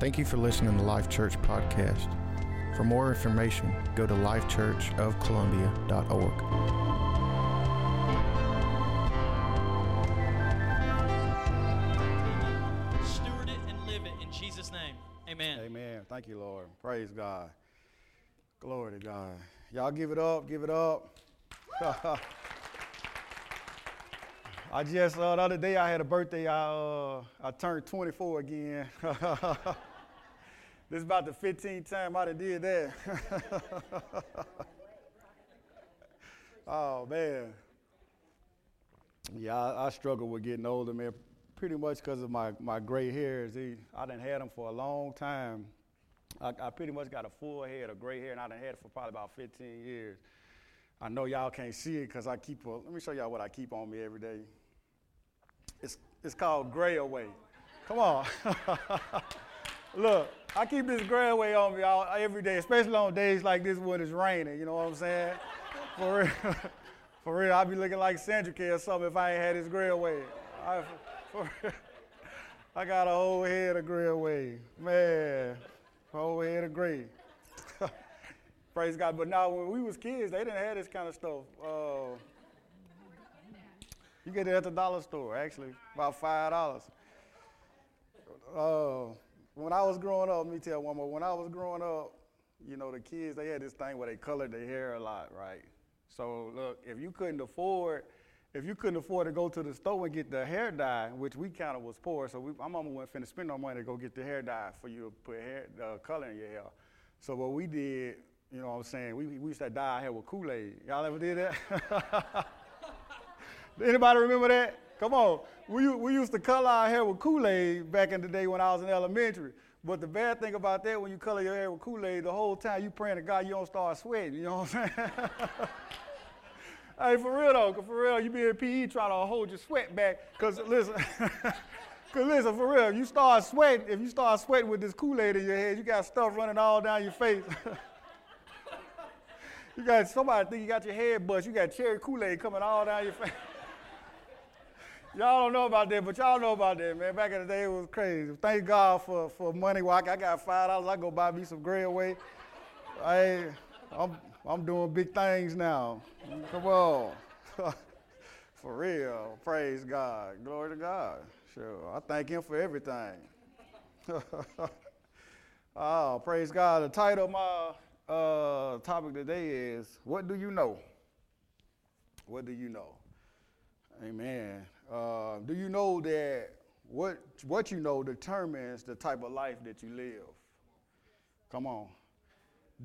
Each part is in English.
Thank you for listening to the Life Church Podcast. For more information, go to lifechurchofcolumbia.org. Steward it and live it in Jesus' name. Amen. Amen. Thank you, Lord. Praise God. Glory to God. Y'all give it up. Give it up. I just uh, the other day I had a birthday. I uh, I turned 24 again. this is about the 15th time I done did that. oh man. Yeah, I, I struggle with getting older, man. Pretty much because of my, my gray hairs. He, I done had them for a long time. I, I pretty much got a full head of gray hair, and I done had it for probably about 15 years. I know y'all can't see it because I keep a, let me show y'all what I keep on me every day. It's, it's called gray away. Come on. Look, I keep this gray away on me all, every day, especially on days like this when it's raining, you know what I'm saying? For real, for real, I'd be looking like Sandra K or something if I ain't had this gray away. I, for I got a whole head of gray away. Man, whole head of gray. Praise God. But now when we was kids, they didn't have this kind of stuff. Uh, you get it at the dollar store, actually, about five dollars. Uh, when I was growing up, let me tell one more. When I was growing up, you know, the kids they had this thing where they colored their hair a lot, right? So look, if you couldn't afford, if you couldn't afford to go to the store and get the hair dye, which we kind of was poor, so we, my mama wasn't finna spend no money to go get the hair dye for you to put hair uh, color in your hair. So what we did, you know, what I'm saying, we we used to dye our hair with Kool-Aid. Y'all ever did that? Anybody remember that? Come on. We, we used to color our hair with Kool-Aid back in the day when I was in elementary. But the bad thing about that, when you color your hair with Kool-Aid, the whole time you praying to God you don't start sweating. You know what I'm saying? hey, for real though, for real, you be in PE trying to hold your sweat back. Cause listen, cause listen, for real, you start sweating. If you start sweating with this Kool-Aid in your head, you got stuff running all down your face. you got somebody think you got your head bust. You got cherry Kool-Aid coming all down your face. Y'all don't know about that, but y'all know about that, man. Back in the day, it was crazy. Thank God for, for money. I got five dollars. I go buy me some gray away. I, I'm I'm doing big things now. Come on, for real. Praise God. Glory to God. Sure. I thank Him for everything. oh, praise God. The title of my uh, topic today is "What do you know?" What do you know? Amen. Uh, do you know that what, what you know determines the type of life that you live? Come on.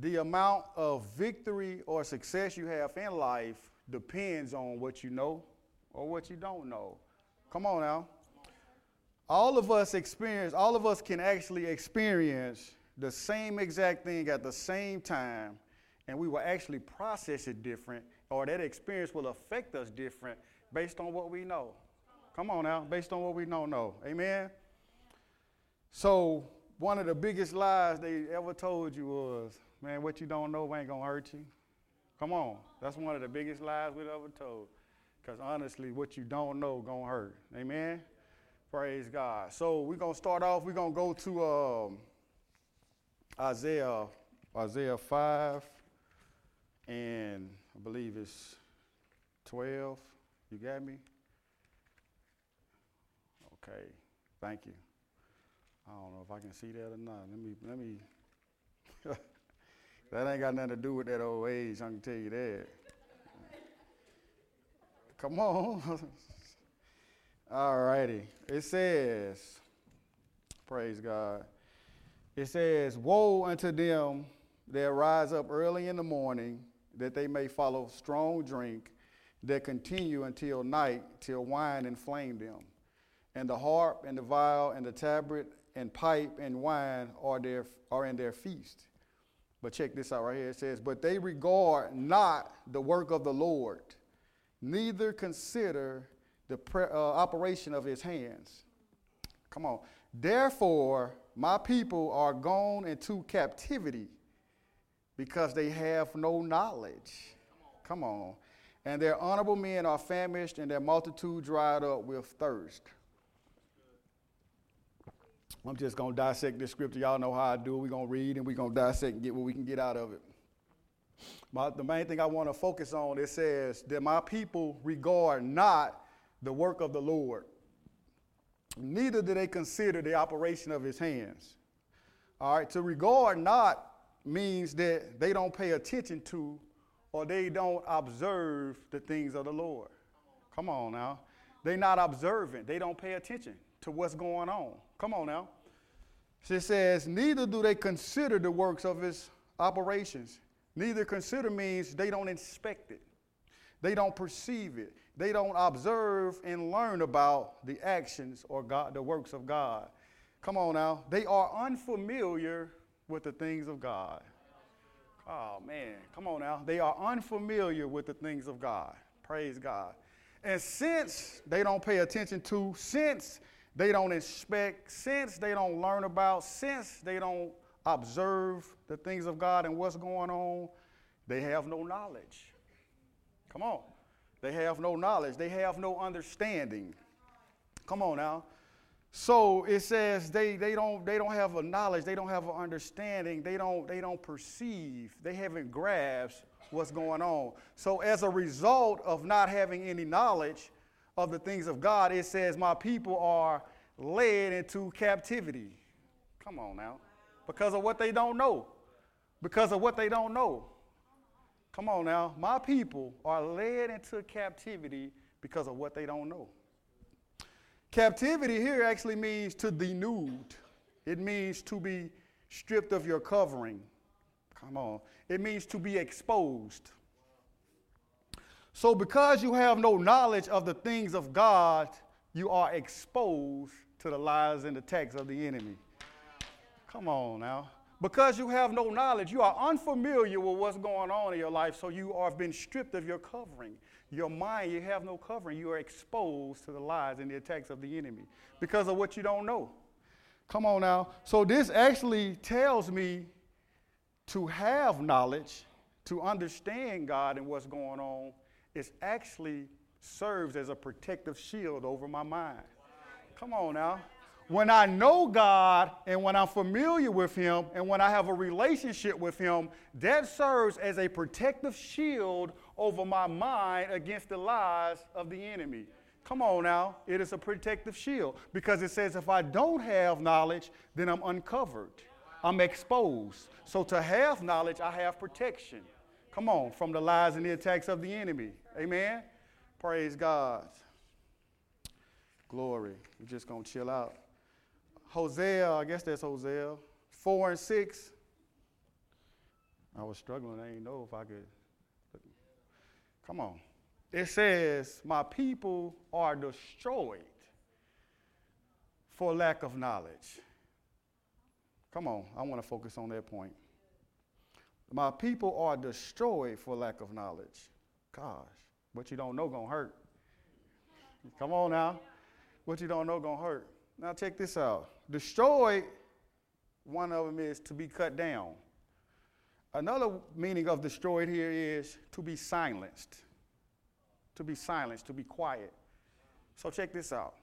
The amount of victory or success you have in life depends on what you know or what you don't know. Come on now. All of us experience, all of us can actually experience the same exact thing at the same time, and we will actually process it different, or that experience will affect us different based on what we know. Come on now, based on what we don't know. Amen? So, one of the biggest lies they ever told you was, man, what you don't know ain't gonna hurt you. Come on. That's one of the biggest lies we've ever told. Because honestly, what you don't know gonna hurt. Amen? Praise God. So we're gonna start off, we're gonna go to um, Isaiah, Isaiah 5, and I believe it's 12. You got me? Okay, thank you. I don't know if I can see that or not. Let me, let me. that ain't got nothing to do with that old age, I can tell you that. Come on. All righty. It says, praise God. It says, Woe unto them that rise up early in the morning, that they may follow strong drink, that continue until night, till wine inflame them and the harp and the viol and the tabret and pipe and wine are, their, are in their feast. But check this out right here. It says, But they regard not the work of the Lord, neither consider the pre- uh, operation of his hands. Come on. Therefore, my people are gone into captivity because they have no knowledge. Come on. And their honorable men are famished, and their multitude dried up with thirst. I'm just going to dissect this scripture. Y'all know how I do. it. We're going to read and we're going to dissect and get what we can get out of it. My, the main thing I want to focus on, it says that my people regard not the work of the Lord, neither do they consider the operation of his hands. All right, to regard not means that they don't pay attention to or they don't observe the things of the Lord. Come on now. They're not observant, they don't pay attention to what's going on. Come on now. She says, neither do they consider the works of his operations. Neither consider means they don't inspect it, they don't perceive it, they don't observe and learn about the actions or God, the works of God. Come on now. They are unfamiliar with the things of God. Oh man, come on now. They are unfamiliar with the things of God. Praise God. And since they don't pay attention to, since they don't inspect, since they don't learn about, since they don't observe the things of God and what's going on, they have no knowledge. Come on. They have no knowledge. They have no understanding. Come on now. So it says they, they, don't, they don't have a knowledge, they don't have an understanding, they don't, they don't perceive, they haven't grasped what's going on. So, as a result of not having any knowledge of the things of God, it says, My people are led into captivity. Come on now. Because of what they don't know. Because of what they don't know. Come on now. My people are led into captivity because of what they don't know. Captivity here actually means to denude, it means to be stripped of your covering. Come on. It means to be exposed. So, because you have no knowledge of the things of God, you are exposed to the lies and attacks of the enemy. Come on now. Because you have no knowledge, you are unfamiliar with what's going on in your life, so you have been stripped of your covering. Your mind, you have no covering. You are exposed to the lies and the attacks of the enemy because of what you don't know. Come on now. So, this actually tells me to have knowledge, to understand God and what's going on, it actually serves as a protective shield over my mind. Come on now. When I know God and when I'm familiar with Him and when I have a relationship with Him, that serves as a protective shield over my mind against the lies of the enemy. Come on now, it is a protective shield because it says if I don't have knowledge, then I'm uncovered. I'm exposed. So to have knowledge, I have protection. Come on, from the lies and the attacks of the enemy. Amen. Praise God. Glory. We're just going to chill out. Hosea, I guess that's Hosea, 4 and 6. I was struggling. I didn't know if I could. Come on. It says, My people are destroyed for lack of knowledge. Come on, I want to focus on that point. My people are destroyed for lack of knowledge. Gosh, what you don't know gonna hurt. Come on now. What you don't know gonna hurt. Now check this out. Destroyed, one of them is to be cut down. Another meaning of destroyed here is to be silenced to be silenced, to be quiet. So check this out.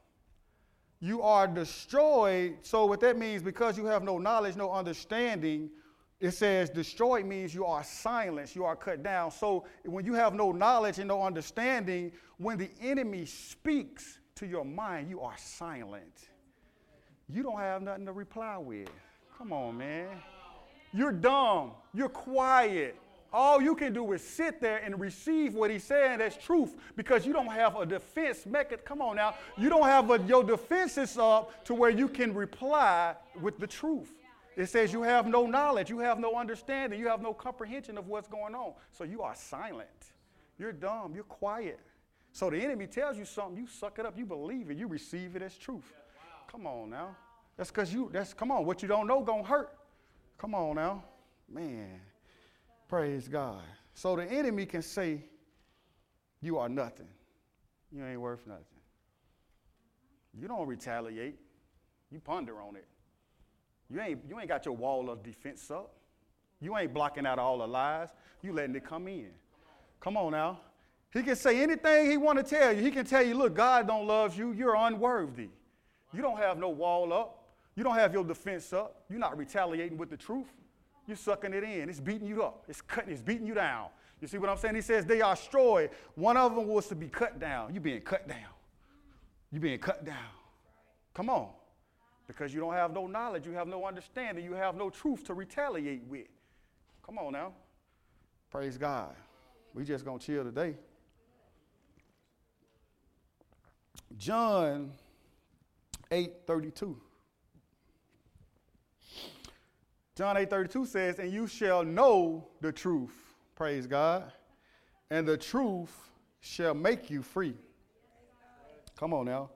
You are destroyed. So, what that means, because you have no knowledge, no understanding, it says destroyed means you are silenced, you are cut down. So, when you have no knowledge and no understanding, when the enemy speaks to your mind, you are silent. You don't have nothing to reply with. Come on, man. You're dumb. You're quiet. All you can do is sit there and receive what he's saying as truth because you don't have a defense mechanism. Come on now. You don't have a, your defenses up to where you can reply with the truth. It says you have no knowledge, you have no understanding, you have no comprehension of what's going on. So you are silent. You're dumb, you're quiet. So the enemy tells you something, you suck it up, you believe it, you receive it as truth. Come on now. That's because you, that's, come on, what you don't know gonna hurt. Come on now. Man. Praise God. So the enemy can say, You are nothing. You ain't worth nothing. You don't retaliate. You ponder on it. You ain't, you ain't got your wall of defense up. You ain't blocking out all the lies. You letting it come in. Come on now. He can say anything he want to tell you. He can tell you, look, God don't love you. You're unworthy. You don't have no wall up. You don't have your defense up. You're not retaliating with the truth. You're sucking it in. It's beating you up. It's cutting, it's beating you down. You see what I'm saying? He says they are destroyed. One of them was to be cut down. You're being cut down. You're being cut down. Come on. Because you don't have no knowledge, you have no understanding, you have no truth to retaliate with. Come on now. Praise God. We just gonna chill today. John 8 32. John 8 32 says, And you shall know the truth, praise God, and the truth shall make you free. Come on now.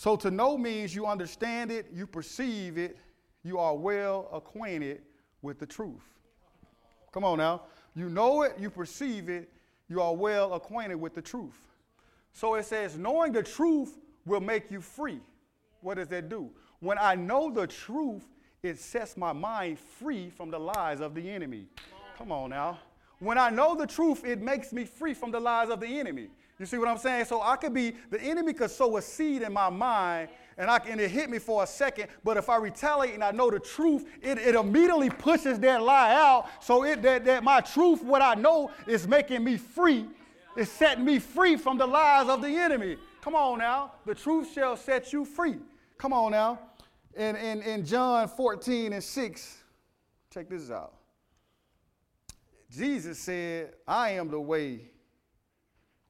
So to know means you understand it, you perceive it, you are well acquainted with the truth. Come on now. You know it, you perceive it, you are well acquainted with the truth. So it says, knowing the truth will make you free. What does that do? When I know the truth, it sets my mind free from the lies of the enemy. Come on now. When I know the truth, it makes me free from the lies of the enemy. You see what I'm saying? So I could be, the enemy could sow a seed in my mind and, I, and it hit me for a second, but if I retaliate and I know the truth, it, it immediately pushes that lie out. So it, that, that my truth, what I know, is making me free. It's setting me free from the lies of the enemy. Come on now. The truth shall set you free. Come on now. In, in, in John 14 and 6, check this out. Jesus said, I am the way,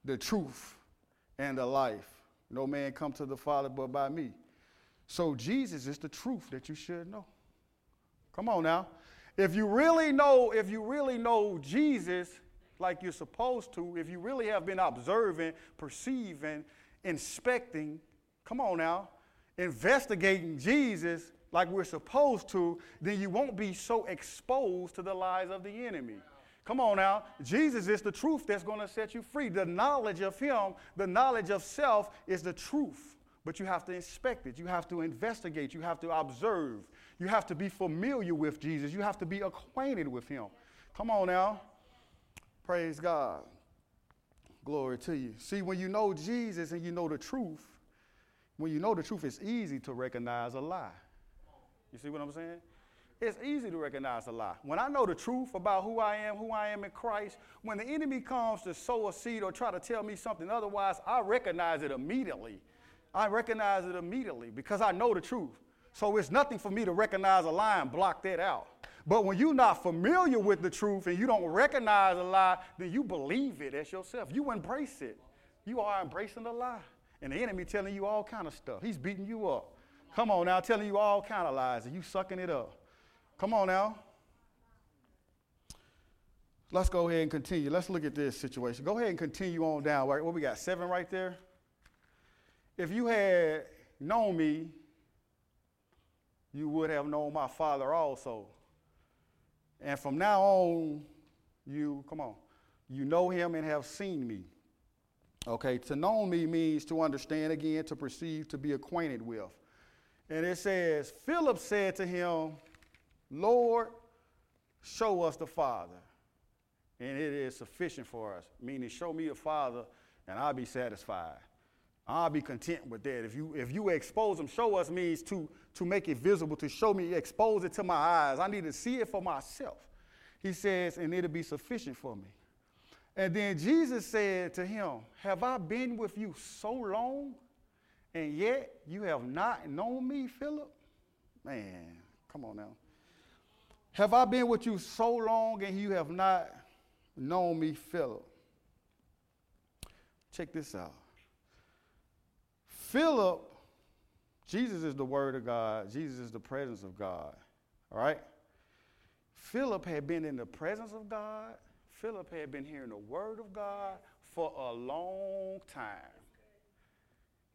the truth, and the life. No man come to the Father but by me. So Jesus is the truth that you should know. Come on now. If you really know, if you really know Jesus like you're supposed to, if you really have been observing, perceiving, inspecting, come on now, investigating Jesus like we're supposed to, then you won't be so exposed to the lies of the enemy. Come on now. Jesus is the truth that's going to set you free. The knowledge of Him, the knowledge of self is the truth. But you have to inspect it. You have to investigate. You have to observe. You have to be familiar with Jesus. You have to be acquainted with Him. Come on now. Praise God. Glory to you. See, when you know Jesus and you know the truth, when you know the truth, it's easy to recognize a lie. You see what I'm saying? It's easy to recognize a lie. When I know the truth about who I am, who I am in Christ, when the enemy comes to sow a seed or try to tell me something otherwise, I recognize it immediately. I recognize it immediately because I know the truth. So it's nothing for me to recognize a lie and block that out. But when you're not familiar with the truth and you don't recognize a lie, then you believe it as yourself. You embrace it. You are embracing the lie. And the enemy telling you all kind of stuff. He's beating you up. Come on now, telling you all kind of lies and you sucking it up. Come on now. Let's go ahead and continue. Let's look at this situation. Go ahead and continue on down. Right, what we got? Seven right there. If you had known me, you would have known my father also. And from now on, you, come on, you know him and have seen me. Okay, to know me means to understand again, to perceive, to be acquainted with. And it says, Philip said to him, Lord, show us the Father, and it is sufficient for us. Meaning, show me the Father, and I'll be satisfied. I'll be content with that. If you if you expose them, show us means to to make it visible, to show me, expose it to my eyes. I need to see it for myself. He says, and it'll be sufficient for me. And then Jesus said to him, Have I been with you so long, and yet you have not known me, Philip? Man, come on now. Have I been with you so long and you have not known me, Philip? Check this out. Philip, Jesus is the Word of God, Jesus is the presence of God. All right? Philip had been in the presence of God, Philip had been hearing the Word of God for a long time.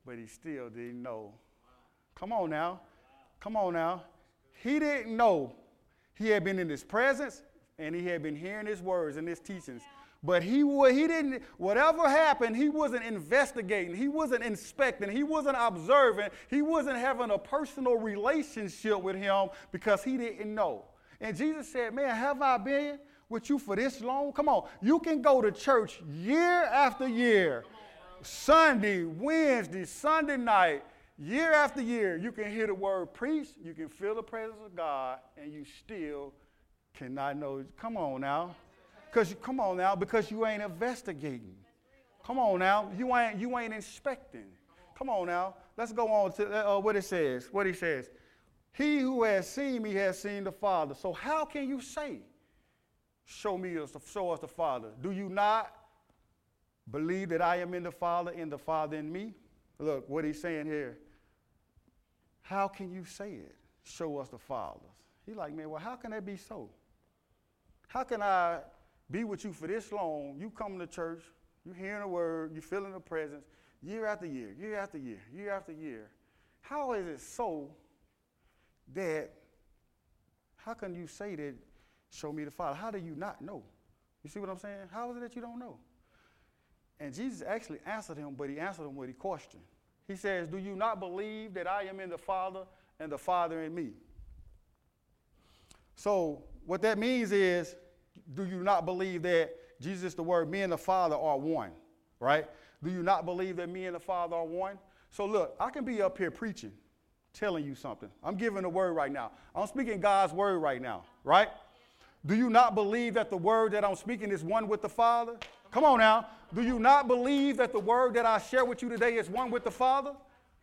But he still didn't know. Come on now. Come on now. He didn't know he had been in his presence and he had been hearing his words and his teachings. But he, he didn't, whatever happened, he wasn't investigating, he wasn't inspecting, he wasn't observing, he wasn't having a personal relationship with him because he didn't know. And Jesus said, Man, have I been with you for this long? Come on, you can go to church year after year, Sunday, Wednesday, Sunday night, year after year, you can hear the word preached, you can feel the presence of God, and you still cannot know. Come on now. Because come on now, because you ain't investigating. Come on now. You ain't you ain't inspecting. Come on now. Let's go on to uh, what it says. What he says. He who has seen me has seen the Father. So how can you say, show me show us the Father? Do you not believe that I am in the Father and the Father in me? Look what he's saying here. How can you say it? Show us the Father. He's like, man, well, how can that be so? How can I be with you for this long? You come to church, you hearing the word, you feeling the presence, year after year, year after year, year after year. How is it so that, how can you say that, show me the Father? How do you not know? You see what I'm saying? How is it that you don't know? And Jesus actually answered him, but he answered him with a question. He says, Do you not believe that I am in the Father and the Father in me? So, what that means is, do you not believe that Jesus, the Word, me and the Father are one? Right? Do you not believe that me and the Father are one? So, look, I can be up here preaching, telling you something. I'm giving the Word right now. I'm speaking God's Word right now, right? Do you not believe that the Word that I'm speaking is one with the Father? Come on now. Do you not believe that the word that I share with you today is one with the Father?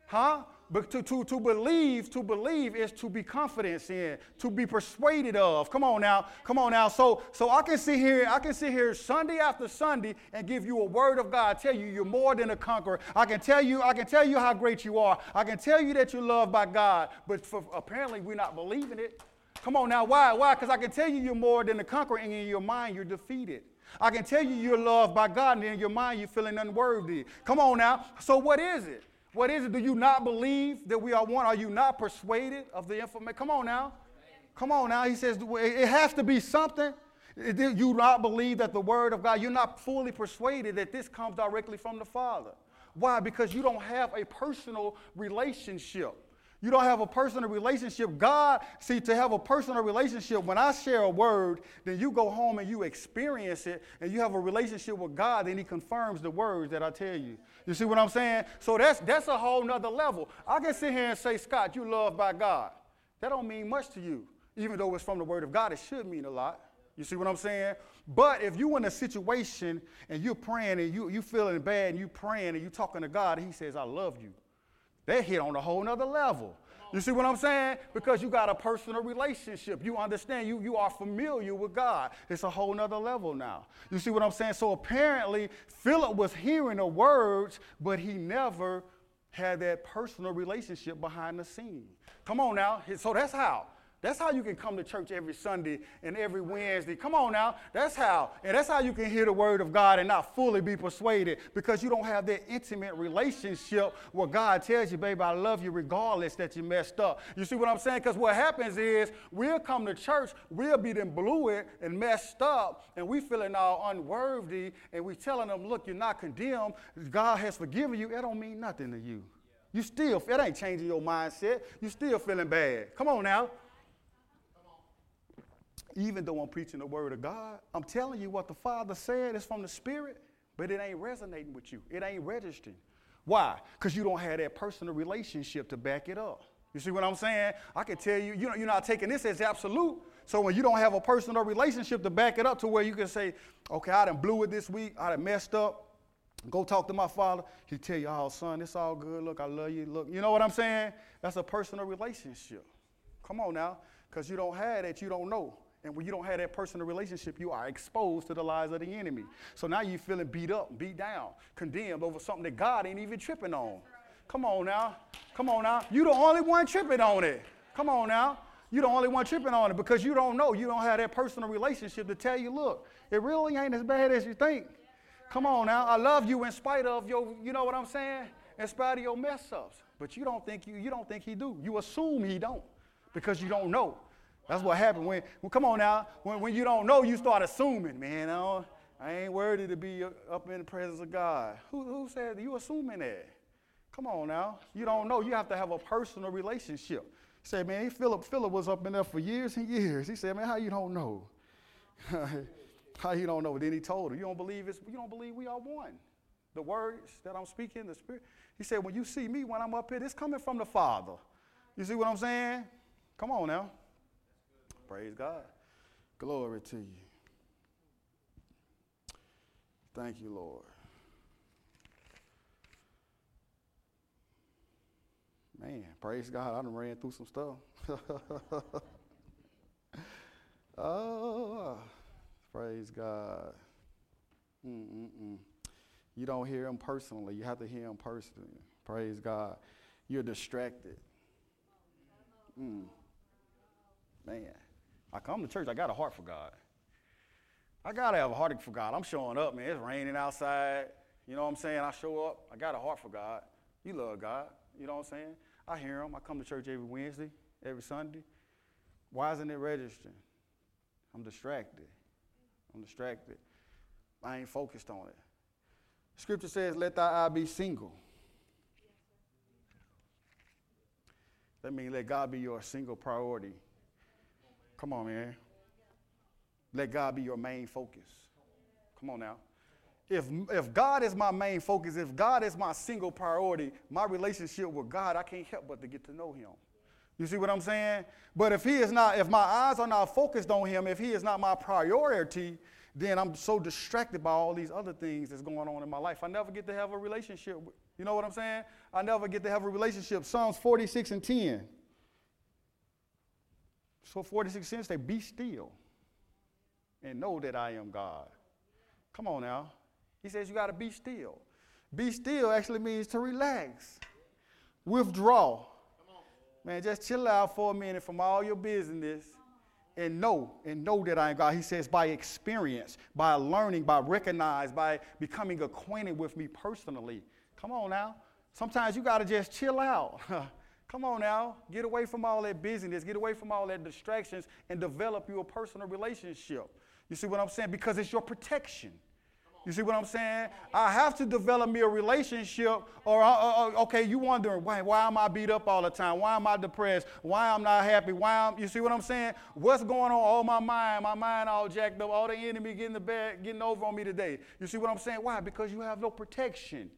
Huh? But to, to, to believe, to believe is to be confident in, to be persuaded of. Come on now, come on now. So, so I can sit here, I can sit here Sunday after Sunday and give you a word of God, tell you you're more than a conqueror. I can tell you, I can tell you how great you are. I can tell you that you're loved by God. But for, apparently we're not believing it. Come on now, why? Why? Because I can tell you you're more than a conqueror, and in your mind you're defeated. I can tell you you're loved by God, and in your mind you're feeling unworthy. Come on now. So, what is it? What is it? Do you not believe that we are one? Are you not persuaded of the information? Come on now. Come on now. He says it has to be something. You not believe that the word of God, you're not fully persuaded that this comes directly from the Father. Why? Because you don't have a personal relationship. You don't have a personal relationship. God, see, to have a personal relationship, when I share a word, then you go home and you experience it, and you have a relationship with God, then He confirms the words that I tell you. You see what I'm saying? So that's that's a whole nother level. I can sit here and say, Scott, you loved by God. That don't mean much to you. Even though it's from the word of God, it should mean a lot. You see what I'm saying? But if you're in a situation and you're praying and you you feeling bad and you praying and you talking to God, and He says, I love you. They hit on a whole nother level. You see what I'm saying? Because you got a personal relationship. You understand, you, you are familiar with God. It's a whole nother level now. You see what I'm saying? So apparently, Philip was hearing the words, but he never had that personal relationship behind the scene. Come on now. So that's how. That's how you can come to church every Sunday and every Wednesday. Come on now. That's how. And that's how you can hear the word of God and not fully be persuaded because you don't have that intimate relationship where God tells you, baby, I love you regardless that you messed up. You see what I'm saying? Because what happens is we'll come to church, we'll be them blew it and messed up, and we feeling all unworthy, and we telling them, look, you're not condemned. God has forgiven you. It don't mean nothing to you. You still, it ain't changing your mindset. You still feeling bad. Come on now even though I'm preaching the word of God, I'm telling you what the Father said is from the Spirit, but it ain't resonating with you. It ain't registering. Why? Because you don't have that personal relationship to back it up. You see what I'm saying? I can tell you, you know, you're not taking this as absolute. So when you don't have a personal relationship to back it up to where you can say, okay, I done blew it this week, I done messed up. Go talk to my father. He tell you, oh, son, it's all good. Look, I love you. Look, you know what I'm saying? That's a personal relationship. Come on now, because you don't have that, you don't know. And when you don't have that personal relationship, you are exposed to the lies of the enemy. So now you're feeling beat up, beat down, condemned over something that God ain't even tripping on. Come on now. Come on now. You the only one tripping on it. Come on now. You the only one tripping on it because you don't know. You don't have that personal relationship to tell you, look, it really ain't as bad as you think. Come on now. I love you in spite of your, you know what I'm saying? In spite of your mess ups. But you don't think you, you don't think he do. You assume he don't because you don't know. That's what happened when, well, come on now, when, when you don't know, you start assuming, man, I, I ain't worthy to be up in the presence of God. Who, who said you assuming that? Come on now. You don't know. You have to have a personal relationship. He said, man, Philip, Philip was up in there for years and years. He said, man, how you don't know? how you don't know? Then he told her, you don't believe it's, you don't believe we are one. the words that I'm speaking, the Spirit. He said, when you see me when I'm up here, it's coming from the Father. You see what I'm saying? Come on now. Praise God. Glory to you. Thank you, Lord. Man, praise God. I done ran through some stuff. oh, praise God. Mm-mm-mm. You don't hear him personally. You have to hear him personally. Praise God. You're distracted. Mm. Man, I come to church, I got a heart for God. I got to have a heart for God. I'm showing up, man. It's raining outside. You know what I'm saying? I show up, I got a heart for God. You love God. You know what I'm saying? I hear him. I come to church every Wednesday, every Sunday. Why isn't it registering? I'm distracted. I'm distracted. I ain't focused on it. Scripture says, let thy eye be single. That means let God be your single priority. Come on, man. Let God be your main focus. Come on now. If, if God is my main focus, if God is my single priority, my relationship with God, I can't help but to get to know Him. You see what I'm saying? But if He is not, if my eyes are not focused on Him, if He is not my priority, then I'm so distracted by all these other things that's going on in my life. I never get to have a relationship. You know what I'm saying? I never get to have a relationship. Psalms 46 and 10. So 46 cents, they Be still and know that I am God. Come on now. He says you got to be still. Be still actually means to relax, withdraw. Man, just chill out for a minute from all your business and know and know that I am God. He says by experience, by learning, by recognize, by becoming acquainted with me personally. Come on now. Sometimes you got to just chill out. Come on now. Get away from all that busyness, get away from all that distractions, and develop your personal relationship. You see what I'm saying? Because it's your protection. You see what I'm saying? I have to develop me a relationship, or uh, uh, uh, okay, you wondering why? Why am I beat up all the time? Why am I depressed? Why I'm not happy? Why I'm? You see what I'm saying? What's going on? All my mind, my mind all jacked up. All the enemy getting the bad, getting over on me today. You see what I'm saying? Why? Because you have no protection.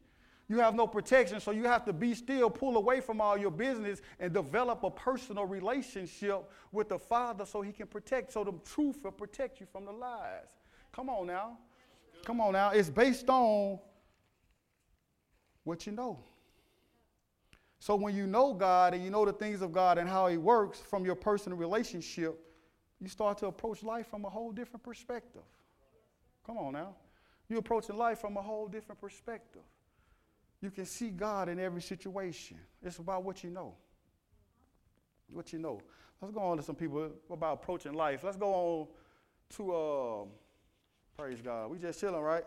You have no protection, so you have to be still, pull away from all your business, and develop a personal relationship with the Father so He can protect, so the truth will protect you from the lies. Come on now. Come on now. It's based on what you know. So when you know God and you know the things of God and how He works from your personal relationship, you start to approach life from a whole different perspective. Come on now. You're approaching life from a whole different perspective. You can see God in every situation. It's about what you know. What you know. Let's go on to some people about approaching life. Let's go on to uh, Praise God. We just chilling, right?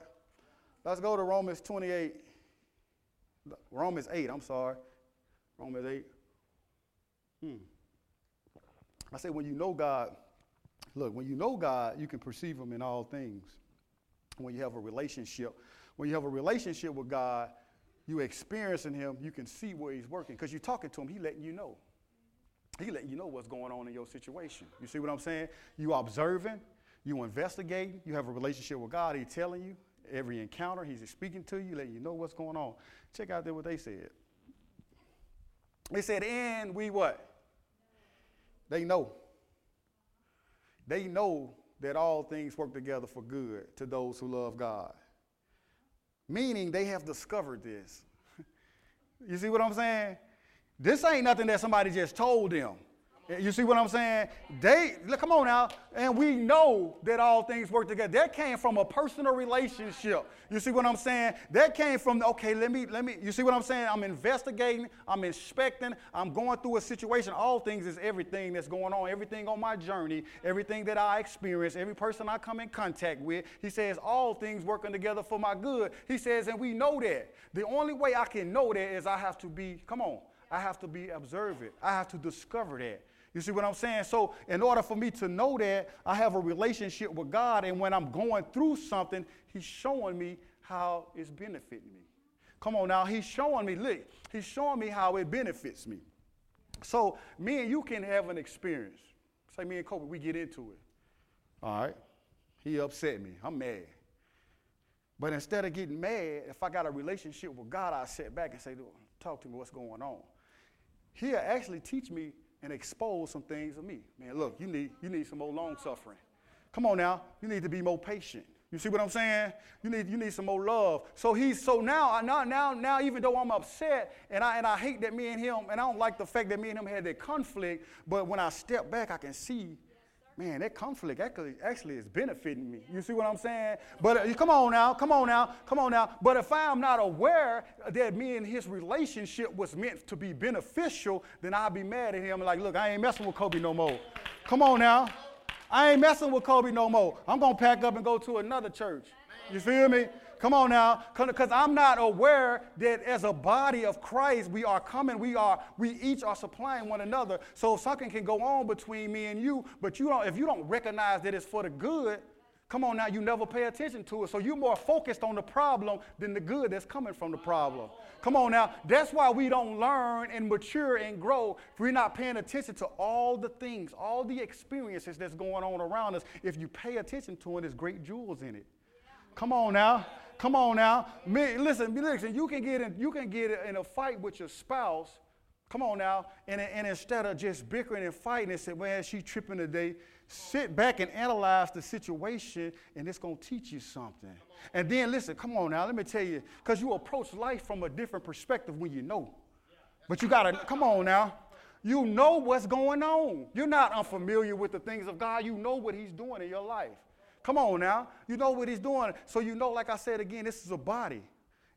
Let's go to Romans 28. Romans 8, I'm sorry. Romans 8. Hmm. I say, when you know God, look, when you know God, you can perceive Him in all things. When you have a relationship, when you have a relationship with God, you experiencing Him, you can see where He's working because you're talking to Him, He letting you know. He letting you know what's going on in your situation. You see what I'm saying? You observing, you investigate, you have a relationship with God, He's telling you every encounter, He's speaking to you, letting you know what's going on. Check out there what they said. They said, and we what? They know. They know that all things work together for good to those who love God. Meaning they have discovered this. you see what I'm saying? This ain't nothing that somebody just told them. You see what I'm saying? They look, come on now, and we know that all things work together. That came from a personal relationship. You see what I'm saying? That came from okay. Let me let me. You see what I'm saying? I'm investigating. I'm inspecting. I'm going through a situation. All things is everything that's going on. Everything on my journey. Everything that I experience. Every person I come in contact with. He says all things working together for my good. He says, and we know that. The only way I can know that is I have to be. Come on. I have to be observant. I have to discover that. You see what I'm saying? So, in order for me to know that, I have a relationship with God, and when I'm going through something, He's showing me how it's benefiting me. Come on now, He's showing me, look, He's showing me how it benefits me. So, me and you can have an experience. Say, me and Kobe, we get into it. All right. He upset me. I'm mad. But instead of getting mad, if I got a relationship with God, I sit back and say, talk to me, what's going on? He'll actually teach me and expose some things of me. Man, look, you need, you need some more long suffering. Come on now, you need to be more patient. You see what I'm saying? You need, you need some more love. So he's so now, now, now, now, even though I'm upset and I and I hate that me and him, and I don't like the fact that me and him had that conflict, but when I step back, I can see man, that conflict actually, actually is benefiting me. You see what I'm saying? But uh, come on now, come on now, come on now. But if I'm not aware that me and his relationship was meant to be beneficial, then I'll be mad at him like, look, I ain't messing with Kobe no more. Come on now. I ain't messing with Kobe no more. I'm going to pack up and go to another church. You feel me? Come on now, because I'm not aware that as a body of Christ, we are coming, we are, we each are supplying one another. So something can go on between me and you, but you don't, if you don't recognize that it's for the good, come on now, you never pay attention to it. So you're more focused on the problem than the good that's coming from the problem. Come on now, that's why we don't learn and mature and grow. If we're not paying attention to all the things, all the experiences that's going on around us. If you pay attention to it, there's great jewels in it. Come on now. Come on now. Me, listen, listen, you can get in, you can get in a fight with your spouse. Come on now. And, and instead of just bickering and fighting and say, man, she tripping today, sit back and analyze the situation, and it's going to teach you something. And then listen, come on now, let me tell you, because you approach life from a different perspective when you know. But you got to, come on now. You know what's going on. You're not unfamiliar with the things of God. You know what He's doing in your life. Come on now. You know what he's doing. So you know, like I said again, this is a body.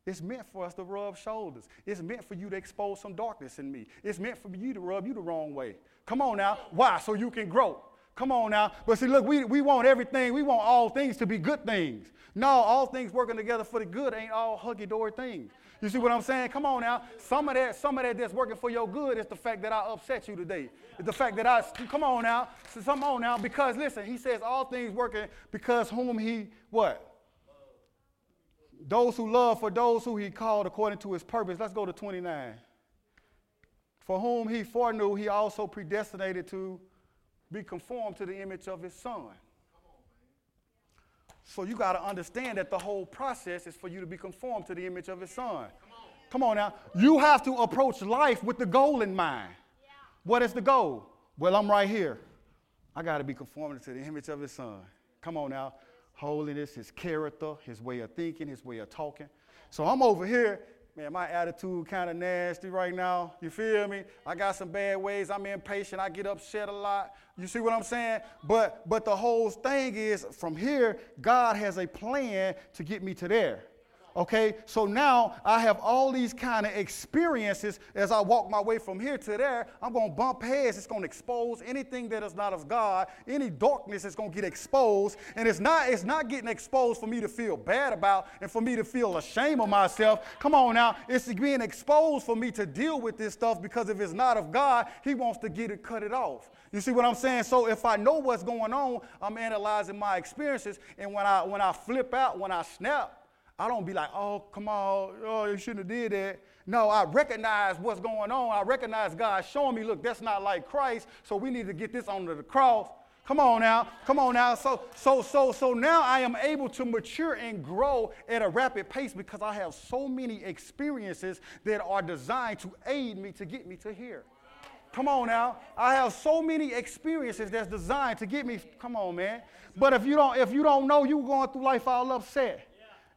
It's meant for us to rub shoulders. It's meant for you to expose some darkness in me. It's meant for you to rub you the wrong way. Come on now. Why? So you can grow. Come on now. But see, look, we, we want everything, we want all things to be good things. No, all things working together for the good ain't all huggy dory things. You see what I'm saying? Come on now. Some of that, some of that that's working for your good is the fact that I upset you today. It's the fact that I come on now. Come on now. Because listen, he says all things working because whom he what? Those who love for those who he called according to his purpose. Let's go to 29. For whom he foreknew, he also predestinated to be conformed to the image of his son. So you got to understand that the whole process is for you to be conformed to the image of his son. Come on, now. You have to approach life with the goal in mind. What is the goal? Well, I'm right here. I got to be conformed to the image of his son. Come on now. Holiness, his character, his way of thinking, his way of talking. So I'm over here Man, my attitude kind of nasty right now. You feel me? I got some bad ways. I'm impatient. I get upset a lot. You see what I'm saying? But but the whole thing is from here, God has a plan to get me to there. Okay, so now I have all these kind of experiences as I walk my way from here to there. I'm going to bump heads. It's going to expose anything that is not of God. Any darkness is going to get exposed, and it's not it's not getting exposed for me to feel bad about and for me to feel ashamed of myself. Come on now, it's being exposed for me to deal with this stuff because if it's not of God, He wants to get it cut it off. You see what I'm saying? So if I know what's going on, I'm analyzing my experiences, and when I when I flip out, when I snap I don't be like, oh, come on, oh, you shouldn't have did that. No, I recognize what's going on. I recognize God showing me, look, that's not like Christ, so we need to get this onto the cross. Come on now, come on now. So, so, so, so now I am able to mature and grow at a rapid pace because I have so many experiences that are designed to aid me to get me to here. Come on now. I have so many experiences that's designed to get me. Come on, man. But if you don't, if you don't know, you going through life all upset.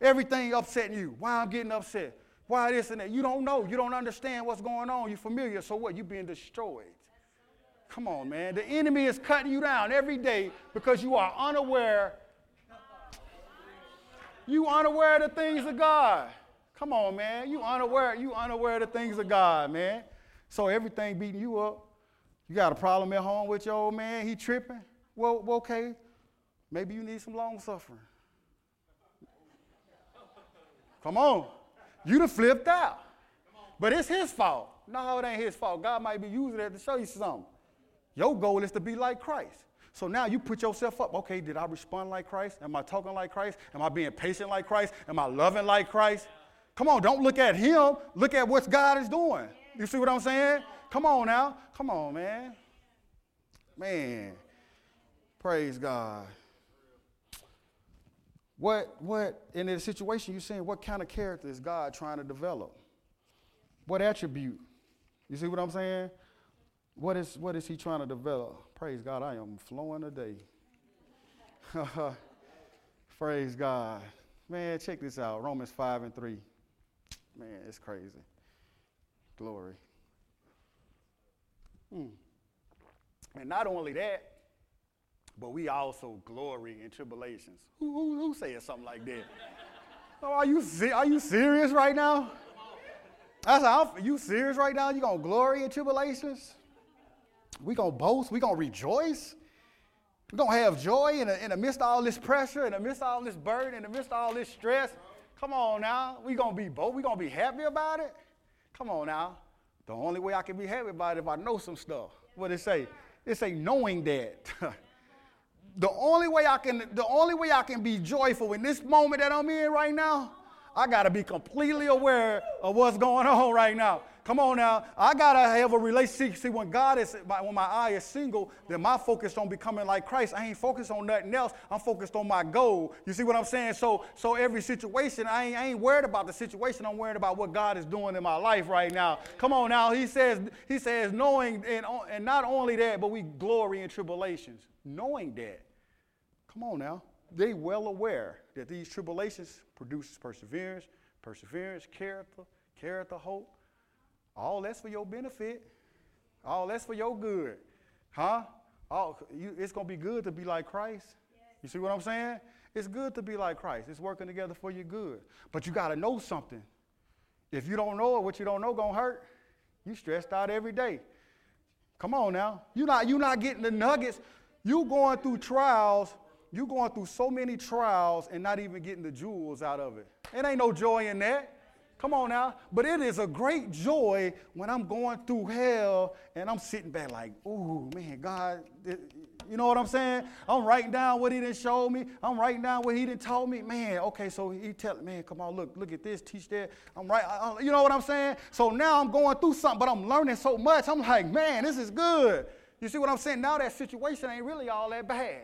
Everything upsetting you. Why I'm getting upset. Why this and that. You don't know. You don't understand what's going on. You're familiar. So what? You're being destroyed. Come on, man. The enemy is cutting you down every day because you are unaware. You unaware of the things of God. Come on, man. You unaware. You unaware of the things of God, man. So everything beating you up. You got a problem at home with your old man. He tripping. Well, okay. Maybe you need some long suffering. Come on. You'd have flipped out. But it's his fault. No, it ain't his fault. God might be using it to show you something. Your goal is to be like Christ. So now you put yourself up. Okay, did I respond like Christ? Am I talking like Christ? Am I being patient like Christ? Am I loving like Christ? Come on, don't look at him. Look at what God is doing. You see what I'm saying? Come on now. Come on, man. Man. Praise God. What, what, in the situation you're saying, what kind of character is God trying to develop? What attribute? You see what I'm saying? What is, what is he trying to develop? Praise God, I am flowing today. Praise God. Man, check this out Romans 5 and 3. Man, it's crazy. Glory. Hmm. And not only that, but we also glory in tribulations. Who, who, who says something like that? oh, are you, are you serious right now? I said, are you serious right now? You gonna glory in tribulations? We gonna boast? We gonna rejoice? We gonna have joy in the, in the midst of all this pressure, in the midst of all this burden, in the midst of all this stress? Come on now. We gonna be both. We gonna be happy about it? Come on now. The only way I can be happy about it if I know some stuff. What it say? It say knowing that. the only way I can the only way I can be joyful in this moment that I'm in right now, I got to be completely aware of what's going on right now. Come on now. I got to have a relationship. See, when God is, when my eye is single, then my focus on becoming like Christ. I ain't focused on nothing else. I'm focused on my goal. You see what I'm saying? So, so every situation, I ain't, I ain't worried about the situation. I'm worried about what God is doing in my life right now. Come on now. He says, he says, knowing, and, and not only that, but we glory in tribulations. Knowing that. Come on now. They well aware that these tribulations produces perseverance, perseverance, character, character, hope. All that's for your benefit. All that's for your good. Huh? All, you, it's going to be good to be like Christ. You see what I'm saying? It's good to be like Christ. It's working together for your good. But you got to know something. If you don't know it, what you don't know going to hurt. You stressed out every day. Come on now. You're not, you're not getting the nuggets. You going through trials you going through so many trials and not even getting the jewels out of it. It ain't no joy in that. Come on now. But it is a great joy when I'm going through hell and I'm sitting back like, ooh, man, God, you know what I'm saying? I'm writing down what he didn't show me. I'm writing down what he didn't tell me. Man, okay, so he tell man, come on, look, look at this, teach that. I'm right, you know what I'm saying? So now I'm going through something, but I'm learning so much. I'm like, man, this is good. You see what I'm saying? Now that situation ain't really all that bad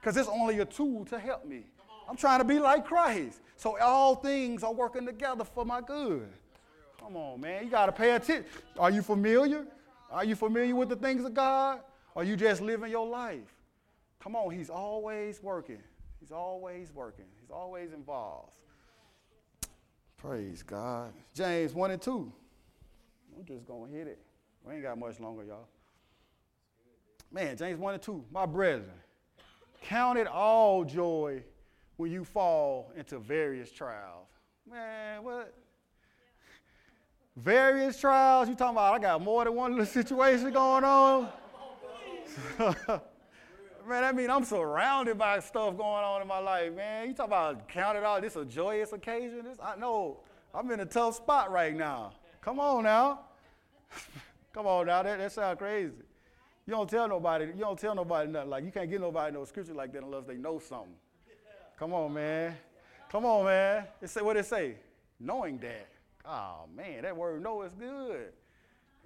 because it's only a tool to help me. I'm trying to be like Christ. So all things are working together for my good. Come on, man. You got to pay attention. Are you familiar? Are you familiar with the things of God? Or you just living your life? Come on, He's always working. He's always working. He's always involved. Praise God. James 1 and 2. I'm just going to hit it. We ain't got much longer, y'all. Man, James 1 and 2. My brethren, Count it all joy when you fall into various trials. Man, what? Various trials? You talking about I got more than one little situation going on? man, I mean I'm surrounded by stuff going on in my life, man. You talking about count it all, this a joyous occasion? This I know I'm in a tough spot right now. Come on now. Come on now, that, that sounds crazy. You don't tell nobody, you don't tell nobody nothing. Like you can't get nobody no scripture like that unless they know something. Come on, man. Come on, man. It say what it say? Knowing that. Oh man, that word know is good.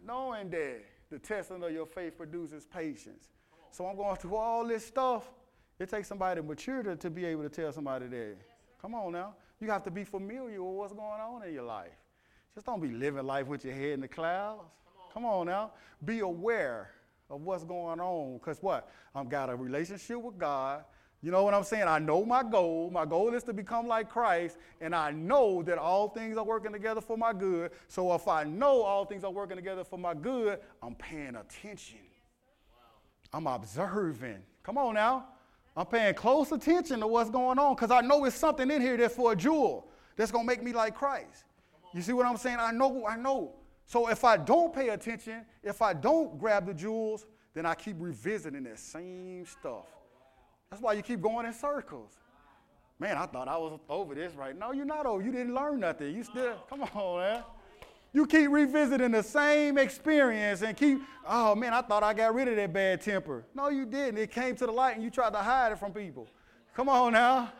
Knowing that the testing of your faith produces patience. So I'm going through all this stuff. It takes somebody mature to, to be able to tell somebody that. Come on now. You have to be familiar with what's going on in your life. Just don't be living life with your head in the clouds. Come on now. Be aware of what's going on. Because what? I've got a relationship with God. You know what I'm saying? I know my goal. My goal is to become like Christ, and I know that all things are working together for my good. So if I know all things are working together for my good, I'm paying attention. I'm observing. Come on now. I'm paying close attention to what's going on because I know it's something in here that's for a jewel that's going to make me like Christ. You see what I'm saying? I know, I know. So if I don't pay attention, if I don't grab the jewels, then I keep revisiting that same stuff. That's why you keep going in circles. Man, I thought I was over this right. No, you're not over. You didn't learn nothing. You still, come on, man. You keep revisiting the same experience and keep, oh man, I thought I got rid of that bad temper. No, you didn't. It came to the light and you tried to hide it from people. Come on now.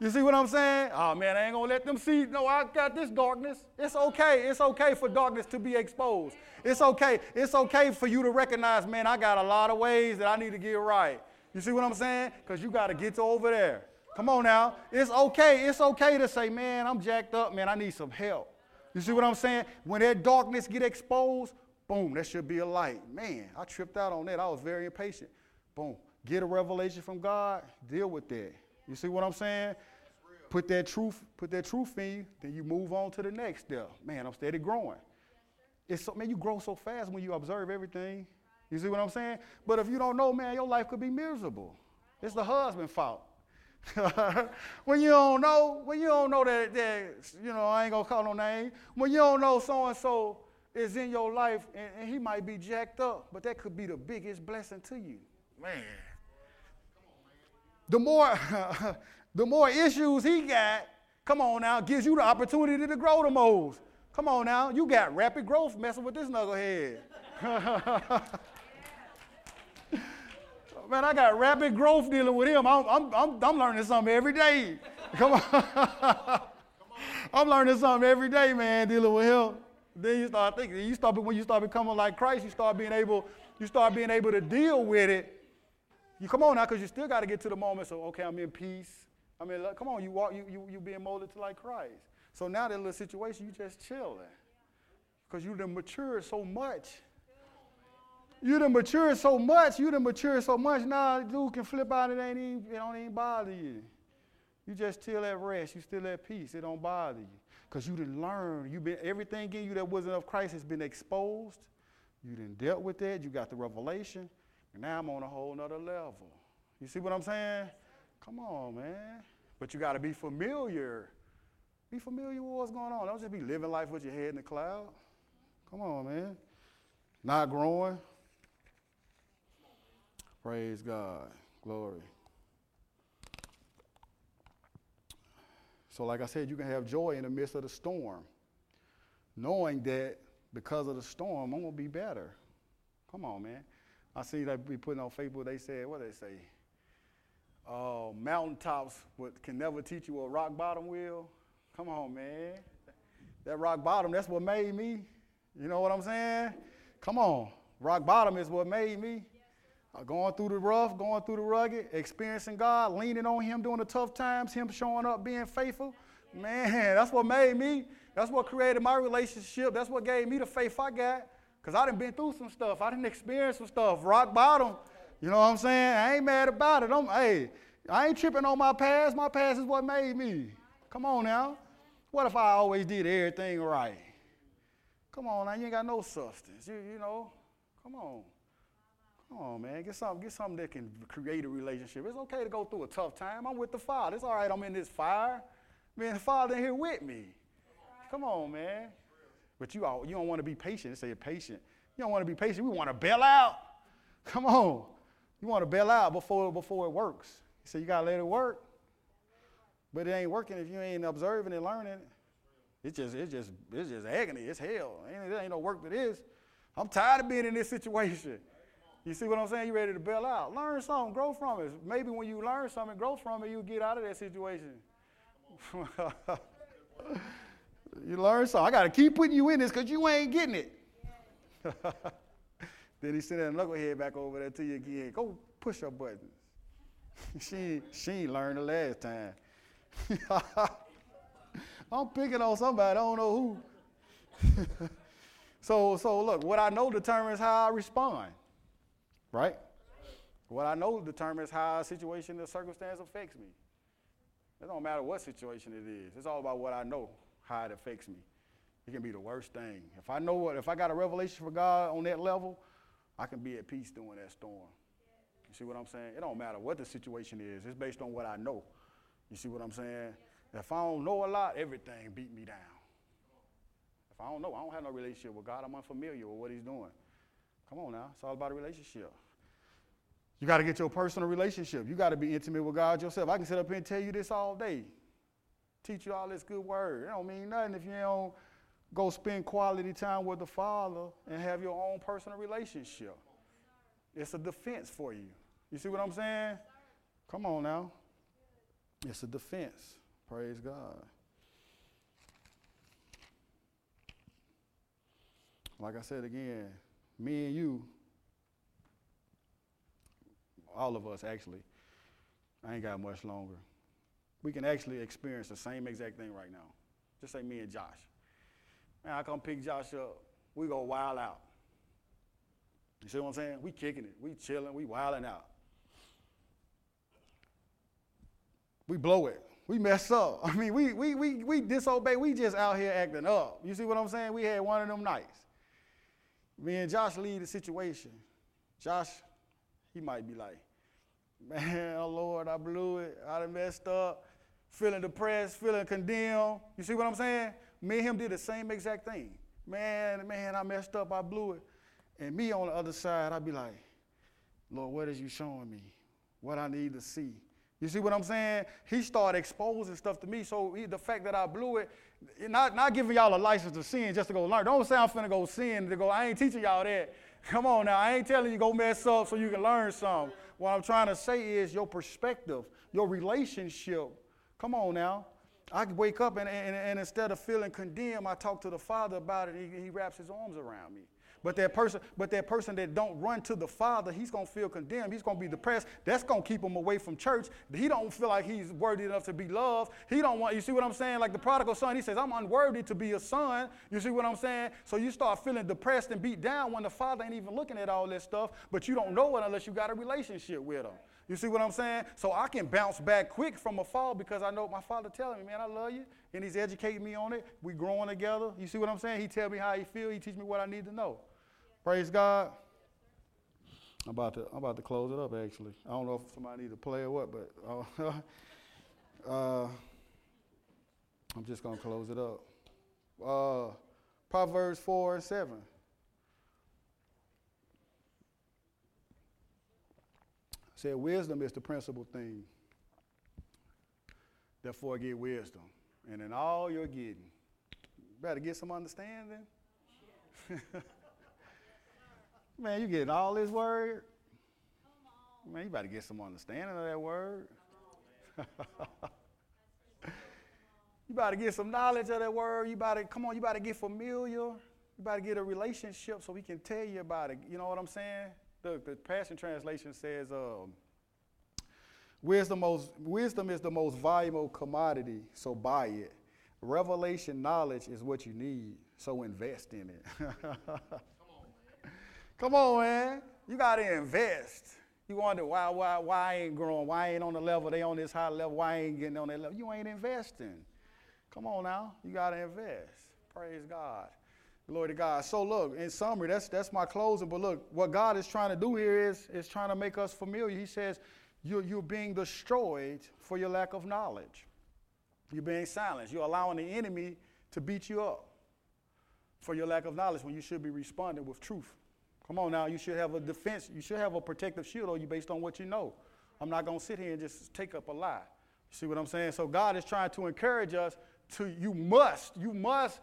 You see what I'm saying? Oh man, I ain't gonna let them see. No, I got this darkness. It's okay. It's okay for darkness to be exposed. It's okay. It's okay for you to recognize, man, I got a lot of ways that I need to get right. You see what I'm saying? Because you got to get to over there. Come on now. It's okay. It's okay to say, man, I'm jacked up, man. I need some help. You see what I'm saying? When that darkness get exposed, boom, that should be a light. Man, I tripped out on that. I was very impatient. Boom. Get a revelation from God, deal with that. You see what I'm saying? Put that truth, put that truth in you, then you move on to the next step. Man, I'm steady growing. It's so, man, you grow so fast when you observe everything. You see what I'm saying? But if you don't know, man, your life could be miserable. It's the husband's fault. when you don't know, when you don't know that, that, you know, I ain't gonna call no name. When you don't know so and so is in your life and, and he might be jacked up, but that could be the biggest blessing to you. Man. The more, the more issues he got, come on now, gives you the opportunity to grow the most. Come on now, you got rapid growth messing with this knucklehead. Man, I got rapid growth dealing with him. I'm, I'm, I'm, I'm learning something every day. Come on. I'm learning something every day, man, dealing with him. Then you start thinking, you start when you start becoming like Christ, you start being able, you start being able to deal with it. You come on now, because you still got to get to the moment. So okay, I'm in peace. I mean, look, come on, you walk, you you you being molded to like Christ. So now that little situation, you just chilling, because you done matured so much. You done matured so much. You done matured so much. Now, dude can flip out. It ain't even, it don't even bother you. You just still at rest. You still at peace. It don't bother you. Because you didn't learn. You been everything in you that wasn't of Christ has been exposed. You didn't dealt with that. You got the revelation. And now I'm on a whole nother level. You see what I'm saying? Come on, man. But you got to be familiar. Be familiar with what's going on. Don't just be living life with your head in the cloud. Come on, man. Not growing. Praise God. Glory. So, like I said, you can have joy in the midst of the storm, knowing that because of the storm, I'm going to be better. Come on, man. I see that be putting on Facebook, they said, what they say? Uh, mountaintops what can never teach you what rock bottom will. Come on, man. That rock bottom, that's what made me. You know what I'm saying? Come on. Rock bottom is what made me. Uh, going through the rough, going through the rugged, experiencing God, leaning on Him during the tough times, Him showing up, being faithful. Man, that's what made me. That's what created my relationship. That's what gave me the faith I got. Because I done been through some stuff. I didn't experience some stuff. Rock bottom. You know what I'm saying? I ain't mad about it. I'm, hey, I ain't tripping on my past. My past is what made me. Come on now. What if I always did everything right? Come on now, you ain't got no substance. You, you know, come on. Come on, man. Get something, get something that can create a relationship. It's okay to go through a tough time. I'm with the Father. It's all right, I'm in this fire. Man, the Father in here with me. Come on, man. But you, all, you don't want to be patient. Say patient. You don't want to be patient. We want to bail out. Come on. You want to bail out before, before it works. So you got to let it work. But it ain't working if you ain't observing and learning. It's just, it's just, it's just agony. It's hell. Ain't, ain't no work to this. I'm tired of being in this situation. You see what I'm saying? You ready to bail out. Learn something, grow from it. Maybe when you learn something, grow from it, you get out of that situation. you learn something. I got to keep putting you in this because you ain't getting it. then he sent that knucklehead back over there to you again. Go push her buttons. she, she ain't learned the last time. I'm picking on somebody, I don't know who. so, so look, what I know determines how I respond, right? What I know determines how a situation, a circumstance affects me. It don't matter what situation it is. It's all about what I know, how it affects me. It can be the worst thing. If I know what, if I got a revelation for God on that level, I can be at peace during that storm. You see what I'm saying? It don't matter what the situation is. It's based on what I know. You see what I'm saying? If I don't know a lot, everything beat me down. If I don't know, I don't have no relationship with God. I'm unfamiliar with what He's doing. Come on now, it's all about a relationship. You got to get your personal relationship. You got to be intimate with God yourself. I can sit up here and tell you this all day, teach you all this good word. It don't mean nothing if you don't go spend quality time with the Father and have your own personal relationship. It's a defense for you. You see what I'm saying? Come on now. It's a defense. Praise God. Like I said again, me and you, all of us actually, I ain't got much longer. we can actually experience the same exact thing right now. Just say me and Josh. Man, I come pick Josh up. We go wild out. You see what I'm saying? We kicking it. We chilling. We wilding out. We blow it. We mess up. I mean, we, we, we, we disobey. We just out here acting up. You see what I'm saying? We had one of them nights. Me and Josh lead the situation. Josh, he might be like, man, oh Lord, I blew it. I done messed up. Feeling depressed, feeling condemned. You see what I'm saying? Me and him did the same exact thing. Man, man, I messed up. I blew it. And me on the other side, I'd be like, Lord, what is you showing me? What I need to see? You see what I'm saying? He started exposing stuff to me. So he, the fact that I blew it, not, not giving y'all a license to sin just to go learn. Don't say I'm finna go sin to go, I ain't teaching y'all that. Come on now, I ain't telling you go mess up so you can learn something. What I'm trying to say is your perspective, your relationship. Come on now. I wake up and, and, and instead of feeling condemned, I talk to the Father about it. He, he wraps his arms around me. But that person, but that person that don't run to the Father, he's gonna feel condemned. He's gonna be depressed. That's gonna keep him away from church. He don't feel like he's worthy enough to be loved. He don't want. You see what I'm saying? Like the prodigal son, he says, "I'm unworthy to be a son." You see what I'm saying? So you start feeling depressed and beat down when the Father ain't even looking at all this stuff. But you don't know it unless you got a relationship with him. You see what I'm saying? So I can bounce back quick from a fall because I know my father telling me, man, I love you. And he's educating me on it. We growing together. You see what I'm saying? He tell me how he feel. He teach me what I need to know. Praise God. I'm about to I'm about to close it up actually. I don't know if somebody need to play or what, but uh, uh, I'm just gonna close it up. Uh, Proverbs four and seven. Said wisdom is the principal thing. Therefore, get wisdom, and in all you're getting, better get some understanding. Man, you getting all this word? Man, you better get some understanding of that word. you better get some knowledge of that word. You better, come on, you better get familiar. You better get a relationship so we can tell you about it. You know what I'm saying? The, the Passion Translation says, um, wisdom, most, wisdom is the most valuable commodity, so buy it. Revelation knowledge is what you need, so invest in it. Come on, man. Come on, man. You got to invest. You wonder why, why, why I ain't growing? Why I ain't on the level? They on this high level. Why I ain't getting on that level? You ain't investing. Come on now. You got to invest. Praise God. Glory to God. So look, in summary, that's that's my closing. But look, what God is trying to do here is, is trying to make us familiar. He says, you're, you're being destroyed for your lack of knowledge. You're being silenced. You're allowing the enemy to beat you up for your lack of knowledge when you should be responding with truth. Come on now, you should have a defense, you should have a protective shield on you based on what you know. I'm not going to sit here and just take up a lie. You see what I'm saying? So God is trying to encourage us to, you must, you must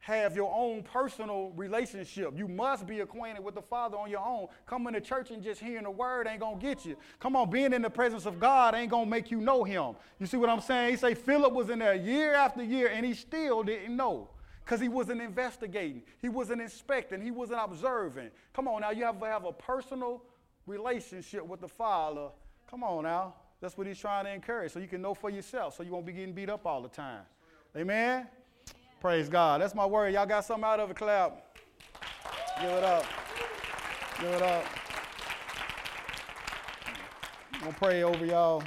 have your own personal relationship. You must be acquainted with the Father on your own. Coming to church and just hearing the word ain't gonna get you. Come on, being in the presence of God ain't gonna make you know him. You see what I'm saying? He say Philip was in there year after year and he still didn't know because he wasn't investigating, he wasn't inspecting, he wasn't observing. Come on now, you have to have a personal relationship with the Father. Come on now. That's what he's trying to encourage, so you can know for yourself, so you won't be getting beat up all the time. Amen? Praise God. That's my word. Y'all got something out of it, clap. Give it up. Give it up. I'm going to pray over y'all.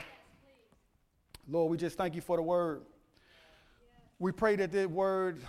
Lord, we just thank you for the word. We pray that the word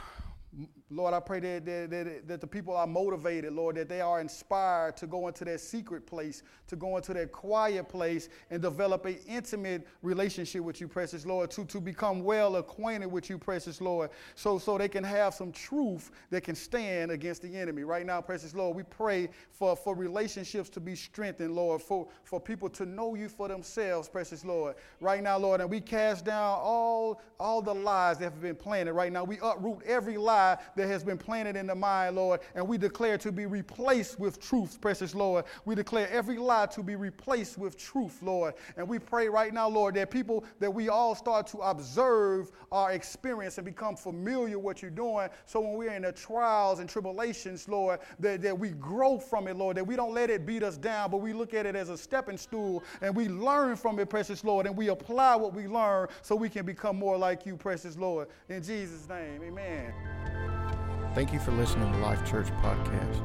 Lord, I pray that, that, that, that, the people are motivated, Lord, that they are inspired to go into their secret place, to go into their quiet place and develop an intimate relationship with you, precious Lord, to, to become well acquainted with you, precious Lord, so, so they can have some truth that can stand against the enemy. Right now, precious Lord, we pray for, for relationships to be strengthened, Lord, for, for people to know you for themselves, precious Lord. Right now, Lord, and we cast down all, all the lies that have been planted. Right now, we uproot every lie lie that has been planted in the mind, Lord, and we declare to be replaced with truth, precious Lord. We declare every lie to be replaced with truth, Lord. And we pray right now, Lord, that people, that we all start to observe our experience and become familiar with what you're doing. So when we're in the trials and tribulations, Lord, that, that we grow from it, Lord, that we don't let it beat us down, but we look at it as a stepping stool and we learn from it, precious Lord, and we apply what we learn so we can become more like you, precious Lord. In Jesus' name, amen. Thank you for listening to Life Church Podcast.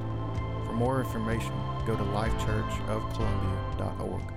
For more information, go to lifechurchofcolumbia.org.